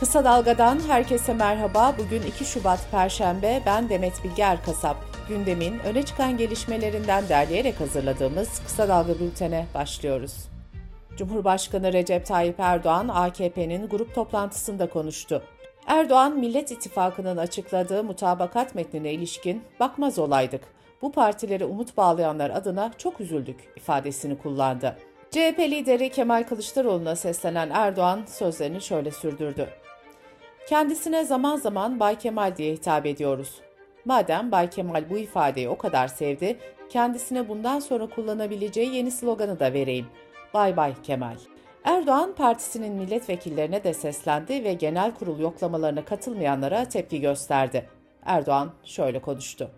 Kısa Dalga'dan herkese merhaba. Bugün 2 Şubat Perşembe. Ben Demet Bilge Erkasap. Gündemin öne çıkan gelişmelerinden derleyerek hazırladığımız Kısa Dalga bültene başlıyoruz. Cumhurbaşkanı Recep Tayyip Erdoğan AKP'nin grup toplantısında konuştu. Erdoğan, Millet İttifakı'nın açıkladığı mutabakat metnine ilişkin bakmaz olaydık. Bu partilere umut bağlayanlar adına çok üzüldük ifadesini kullandı. CHP lideri Kemal Kılıçdaroğlu'na seslenen Erdoğan sözlerini şöyle sürdürdü. Kendisine zaman zaman Bay Kemal diye hitap ediyoruz. Madem Bay Kemal bu ifadeyi o kadar sevdi, kendisine bundan sonra kullanabileceği yeni sloganı da vereyim. Bay Bay Kemal. Erdoğan partisinin milletvekillerine de seslendi ve genel kurul yoklamalarına katılmayanlara tepki gösterdi. Erdoğan şöyle konuştu.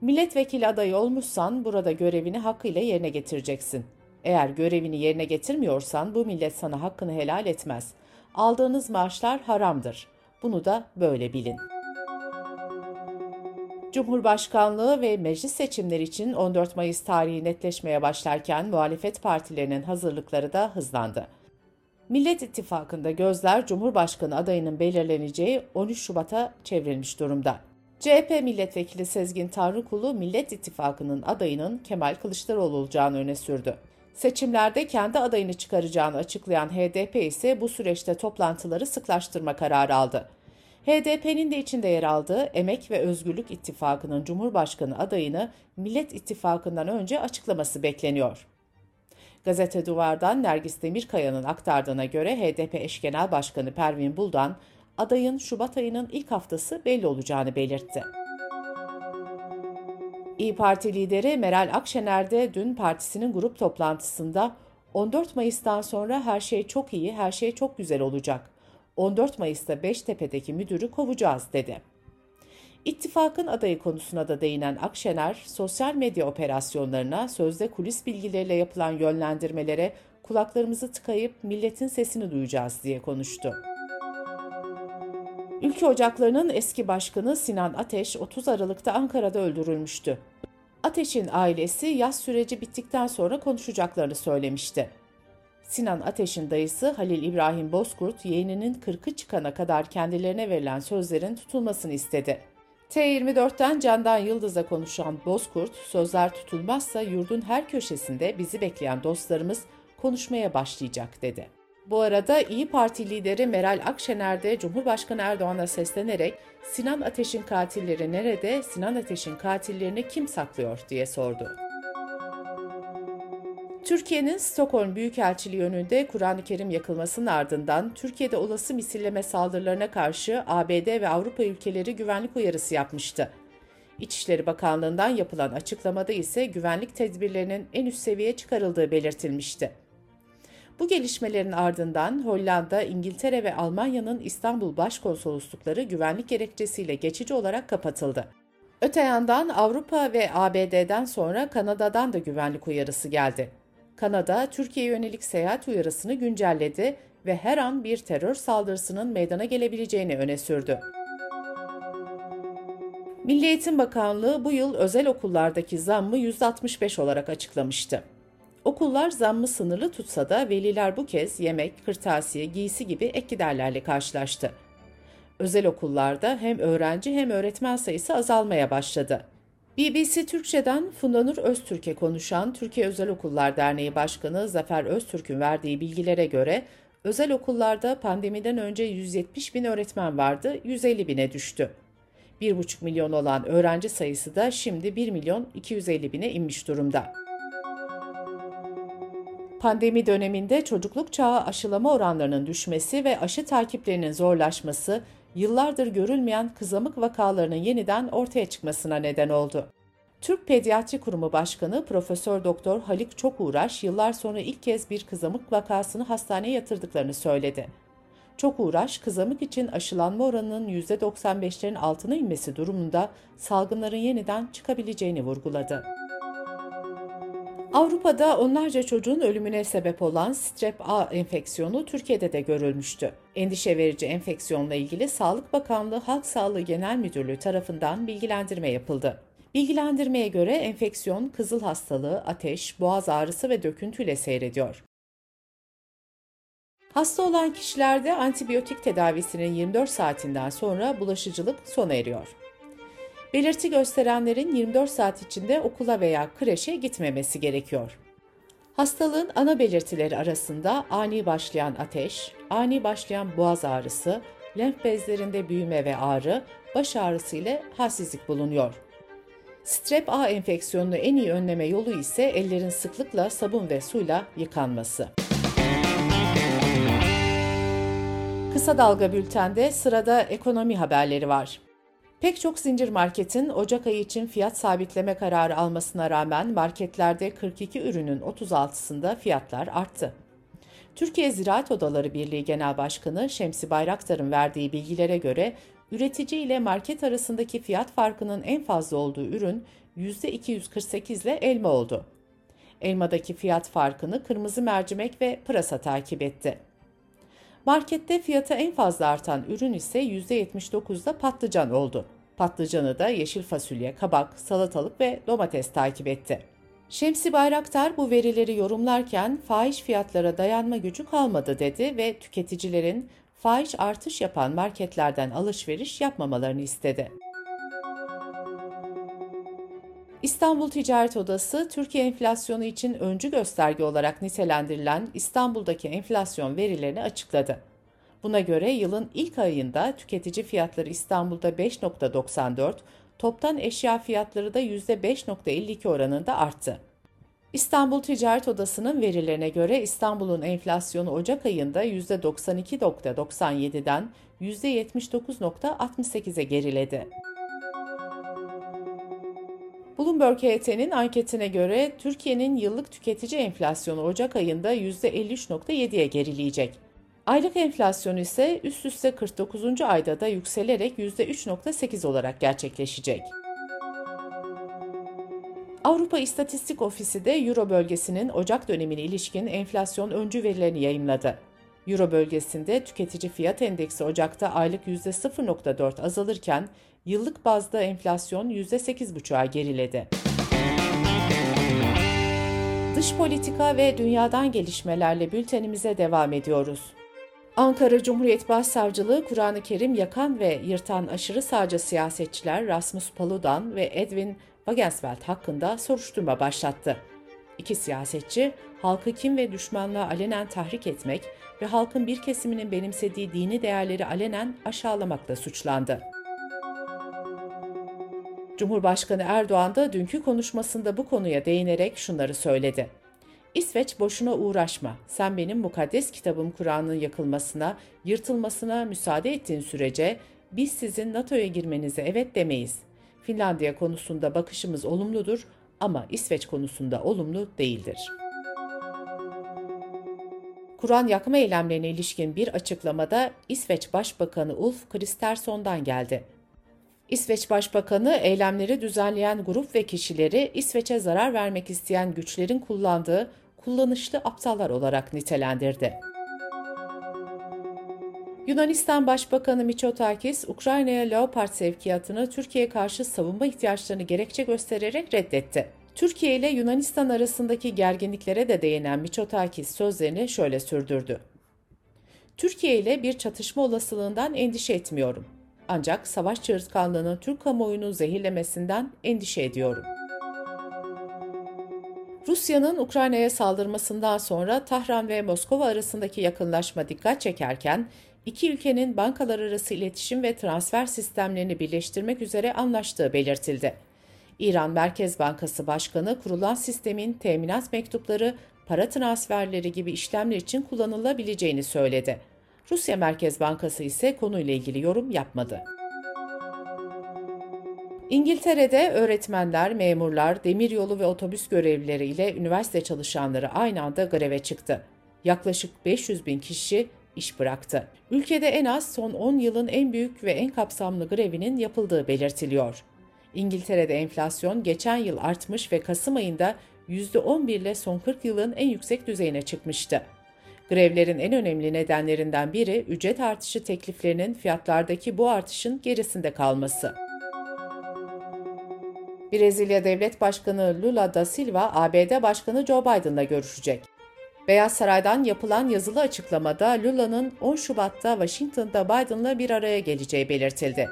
Milletvekili adayı olmuşsan burada görevini hakkıyla yerine getireceksin. Eğer görevini yerine getirmiyorsan bu millet sana hakkını helal etmez. Aldığınız maaşlar haramdır. Bunu da böyle bilin. Cumhurbaşkanlığı ve meclis seçimleri için 14 Mayıs tarihi netleşmeye başlarken muhalefet partilerinin hazırlıkları da hızlandı. Millet İttifakı'nda gözler Cumhurbaşkanı adayının belirleneceği 13 Şubat'a çevrilmiş durumda. CHP milletvekili Sezgin Tanrıkulu Millet İttifakı'nın adayının Kemal Kılıçdaroğlu olacağını öne sürdü. Seçimlerde kendi adayını çıkaracağını açıklayan HDP ise bu süreçte toplantıları sıklaştırma kararı aldı. HDP'nin de içinde yer aldığı Emek ve Özgürlük İttifakı'nın Cumhurbaşkanı adayını Millet İttifakı'ndan önce açıklaması bekleniyor. Gazete Duvar'dan Nergis Demirkaya'nın aktardığına göre HDP eş genel başkanı Pervin Buldan, adayın Şubat ayının ilk haftası belli olacağını belirtti. İyi Parti lideri Meral Akşener de dün partisinin grup toplantısında 14 Mayıs'tan sonra her şey çok iyi, her şey çok güzel olacak. 14 Mayıs'ta Beştepe'deki müdürü kovacağız dedi. İttifakın adayı konusuna da değinen Akşener, sosyal medya operasyonlarına, sözde kulis bilgileriyle yapılan yönlendirmelere kulaklarımızı tıkayıp milletin sesini duyacağız diye konuştu. Ülke Ocakları'nın eski başkanı Sinan Ateş 30 Aralık'ta Ankara'da öldürülmüştü. Ateş'in ailesi yaz süreci bittikten sonra konuşacaklarını söylemişti. Sinan Ateş'in dayısı Halil İbrahim Bozkurt yeğeninin 40'ı çıkana kadar kendilerine verilen sözlerin tutulmasını istedi. T24'ten Candan Yıldız'a konuşan Bozkurt, sözler tutulmazsa yurdun her köşesinde bizi bekleyen dostlarımız konuşmaya başlayacak dedi. Bu arada İyi Parti lideri Meral Akşener de Cumhurbaşkanı Erdoğan'a seslenerek Sinan Ateş'in katilleri nerede, Sinan Ateş'in katillerini kim saklıyor diye sordu. Türkiye'nin Stockholm Büyükelçiliği önünde Kur'an-ı Kerim yakılmasının ardından Türkiye'de olası misilleme saldırılarına karşı ABD ve Avrupa ülkeleri güvenlik uyarısı yapmıştı. İçişleri Bakanlığı'ndan yapılan açıklamada ise güvenlik tedbirlerinin en üst seviyeye çıkarıldığı belirtilmişti. Bu gelişmelerin ardından Hollanda, İngiltere ve Almanya'nın İstanbul Başkonsoloslukları güvenlik gerekçesiyle geçici olarak kapatıldı. Öte yandan Avrupa ve ABD'den sonra Kanada'dan da güvenlik uyarısı geldi. Kanada, Türkiye'ye yönelik seyahat uyarısını güncelledi ve her an bir terör saldırısının meydana gelebileceğini öne sürdü. Milli Eğitim Bakanlığı bu yıl özel okullardaki zammı %65 olarak açıklamıştı. Okullar zammı sınırlı tutsa da veliler bu kez yemek, kırtasiye, giysi gibi ek giderlerle karşılaştı. Özel okullarda hem öğrenci hem öğretmen sayısı azalmaya başladı. BBC Türkçe'den Fundanur Öztürk'e konuşan Türkiye Özel Okullar Derneği Başkanı Zafer Öztürk'ün verdiği bilgilere göre özel okullarda pandemiden önce 170 bin öğretmen vardı, 150 bine düştü. 1,5 milyon olan öğrenci sayısı da şimdi 1 milyon 250 bine inmiş durumda. Pandemi döneminde çocukluk çağı aşılama oranlarının düşmesi ve aşı takiplerinin zorlaşması yıllardır görülmeyen kızamık vakalarının yeniden ortaya çıkmasına neden oldu. Türk Pediatri Kurumu Başkanı Profesör Doktor Halik Çokuğraş yıllar sonra ilk kez bir kızamık vakasını hastaneye yatırdıklarını söyledi. Çokuğraş, kızamık için aşılanma oranının %95'lerin altına inmesi durumunda salgınların yeniden çıkabileceğini vurguladı. Avrupa'da onlarca çocuğun ölümüne sebep olan strep A enfeksiyonu Türkiye'de de görülmüştü. Endişe verici enfeksiyonla ilgili Sağlık Bakanlığı Halk Sağlığı Genel Müdürlüğü tarafından bilgilendirme yapıldı. Bilgilendirmeye göre enfeksiyon kızıl hastalığı, ateş, boğaz ağrısı ve döküntüyle seyrediyor. Hasta olan kişilerde antibiyotik tedavisinin 24 saatinden sonra bulaşıcılık sona eriyor. Belirti gösterenlerin 24 saat içinde okula veya kreşe gitmemesi gerekiyor. Hastalığın ana belirtileri arasında ani başlayan ateş, ani başlayan boğaz ağrısı, lenf bezlerinde büyüme ve ağrı, baş ağrısı ile halsizlik bulunuyor. Strep A enfeksiyonunu en iyi önleme yolu ise ellerin sıklıkla sabun ve suyla yıkanması. Kısa Dalga Bülten'de sırada ekonomi haberleri var. Pek çok zincir marketin Ocak ayı için fiyat sabitleme kararı almasına rağmen marketlerde 42 ürünün 36'sında fiyatlar arttı. Türkiye Ziraat Odaları Birliği Genel Başkanı Şemsi Bayraktar'ın verdiği bilgilere göre üretici ile market arasındaki fiyat farkının en fazla olduğu ürün %248 ile elma oldu. Elmadaki fiyat farkını kırmızı mercimek ve pırasa takip etti. Markette fiyatı en fazla artan ürün ise %79'da patlıcan oldu. Patlıcanı da yeşil fasulye, kabak, salatalık ve domates takip etti. Şemsi Bayraktar bu verileri yorumlarken fahiş fiyatlara dayanma gücü kalmadı dedi ve tüketicilerin fahiş artış yapan marketlerden alışveriş yapmamalarını istedi. İstanbul Ticaret Odası, Türkiye enflasyonu için öncü gösterge olarak nitelendirilen İstanbul'daki enflasyon verilerini açıkladı. Buna göre yılın ilk ayında tüketici fiyatları İstanbul'da 5.94, toptan eşya fiyatları da %5.52 oranında arttı. İstanbul Ticaret Odası'nın verilerine göre İstanbul'un enflasyonu Ocak ayında %92.97'den %79.68'e geriledi. Bloomberg HT'nin anketine göre Türkiye'nin yıllık tüketici enflasyonu Ocak ayında %53.7'ye gerileyecek. Aylık enflasyon ise üst üste 49. ayda da yükselerek %3.8 olarak gerçekleşecek. Avrupa İstatistik Ofisi de Euro bölgesinin Ocak dönemine ilişkin enflasyon öncü verilerini yayımladı. Euro bölgesinde tüketici fiyat endeksi Ocak'ta aylık %0.4 azalırken yıllık bazda enflasyon %8,5'a geriledi. Dış politika ve dünyadan gelişmelerle bültenimize devam ediyoruz. Ankara Cumhuriyet Başsavcılığı Kur'an-ı Kerim yakan ve yırtan aşırı sağcı siyasetçiler Rasmus Paludan ve Edwin Wagensveld hakkında soruşturma başlattı. İki siyasetçi, halkı kim ve düşmanlığa alenen tahrik etmek ve halkın bir kesiminin benimsediği dini değerleri alenen aşağılamakla suçlandı. Cumhurbaşkanı Erdoğan da dünkü konuşmasında bu konuya değinerek şunları söyledi. İsveç boşuna uğraşma. Sen benim mukaddes kitabım Kur'an'ın yakılmasına, yırtılmasına müsaade ettiğin sürece biz sizin NATO'ya girmenize evet demeyiz. Finlandiya konusunda bakışımız olumludur ama İsveç konusunda olumlu değildir. Kur'an yakma eylemlerine ilişkin bir açıklamada İsveç Başbakanı Ulf Kristersson'dan geldi. İsveç Başbakanı eylemleri düzenleyen grup ve kişileri İsveç'e zarar vermek isteyen güçlerin kullandığı kullanışlı aptallar olarak nitelendirdi. Yunanistan Başbakanı Mitsotakis, Ukrayna'ya Leopard sevkiyatını Türkiye'ye karşı savunma ihtiyaçlarını gerekçe göstererek reddetti. Türkiye ile Yunanistan arasındaki gerginliklere de değinen Mitsotakis sözlerini şöyle sürdürdü. Türkiye ile bir çatışma olasılığından endişe etmiyorum. Ancak savaş çığırtkanlığının Türk kamuoyunu zehirlemesinden endişe ediyorum. Rusya'nın Ukrayna'ya saldırmasından sonra Tahran ve Moskova arasındaki yakınlaşma dikkat çekerken, iki ülkenin bankalar arası iletişim ve transfer sistemlerini birleştirmek üzere anlaştığı belirtildi. İran Merkez Bankası Başkanı kurulan sistemin teminat mektupları, para transferleri gibi işlemler için kullanılabileceğini söyledi. Rusya Merkez Bankası ise konuyla ilgili yorum yapmadı. İngiltere'de öğretmenler, memurlar, demiryolu ve otobüs görevlileri ile üniversite çalışanları aynı anda greve çıktı. Yaklaşık 500 bin kişi iş bıraktı. Ülkede en az son 10 yılın en büyük ve en kapsamlı grevinin yapıldığı belirtiliyor. İngiltere'de enflasyon geçen yıl artmış ve Kasım ayında %11 ile son 40 yılın en yüksek düzeyine çıkmıştı. Grevlerin en önemli nedenlerinden biri ücret artışı tekliflerinin fiyatlardaki bu artışın gerisinde kalması. Brezilya Devlet Başkanı Lula da Silva, ABD Başkanı Joe Biden'la görüşecek. Beyaz Saray'dan yapılan yazılı açıklamada Lula'nın 10 Şubat'ta Washington'da Biden'la bir araya geleceği belirtildi.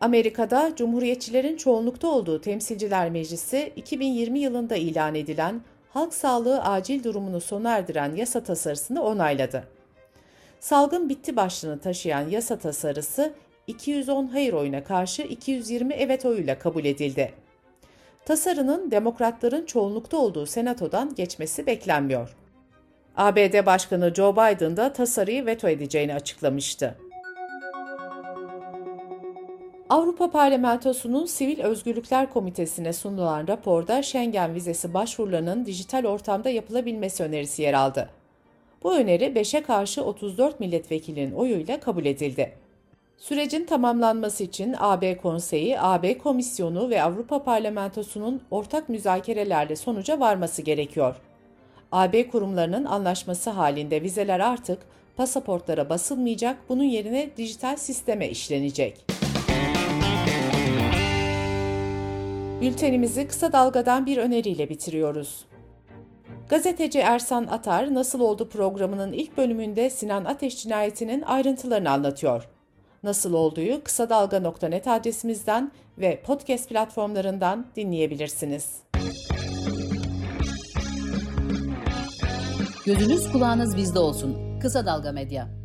Amerika'da Cumhuriyetçilerin çoğunlukta olduğu Temsilciler Meclisi 2020 yılında ilan edilen halk sağlığı acil durumunu sona erdiren yasa tasarısını onayladı. Salgın bitti başlığını taşıyan yasa tasarısı 210 hayır oyuna karşı 220 evet oyuyla kabul edildi. Tasarının demokratların çoğunlukta olduğu senatodan geçmesi beklenmiyor. ABD Başkanı Joe Biden da tasarıyı veto edeceğini açıklamıştı. Avrupa Parlamentosu'nun Sivil Özgürlükler Komitesi'ne sunulan raporda Schengen vizesi başvurularının dijital ortamda yapılabilmesi önerisi yer aldı. Bu öneri 5'e karşı 34 milletvekilinin oyuyla kabul edildi. Sürecin tamamlanması için AB Konseyi, AB Komisyonu ve Avrupa Parlamentosu'nun ortak müzakerelerle sonuca varması gerekiyor. AB kurumlarının anlaşması halinde vizeler artık pasaportlara basılmayacak, bunun yerine dijital sisteme işlenecek. Bültenimizi kısa dalgadan bir öneriyle bitiriyoruz. Gazeteci Ersan Atar Nasıl Oldu programının ilk bölümünde Sinan Ateş cinayetinin ayrıntılarını anlatıyor. Nasıl olduğu kısa dalga.net adresimizden ve podcast platformlarından dinleyebilirsiniz. Gözünüz kulağınız bizde olsun. Kısa Dalga Medya.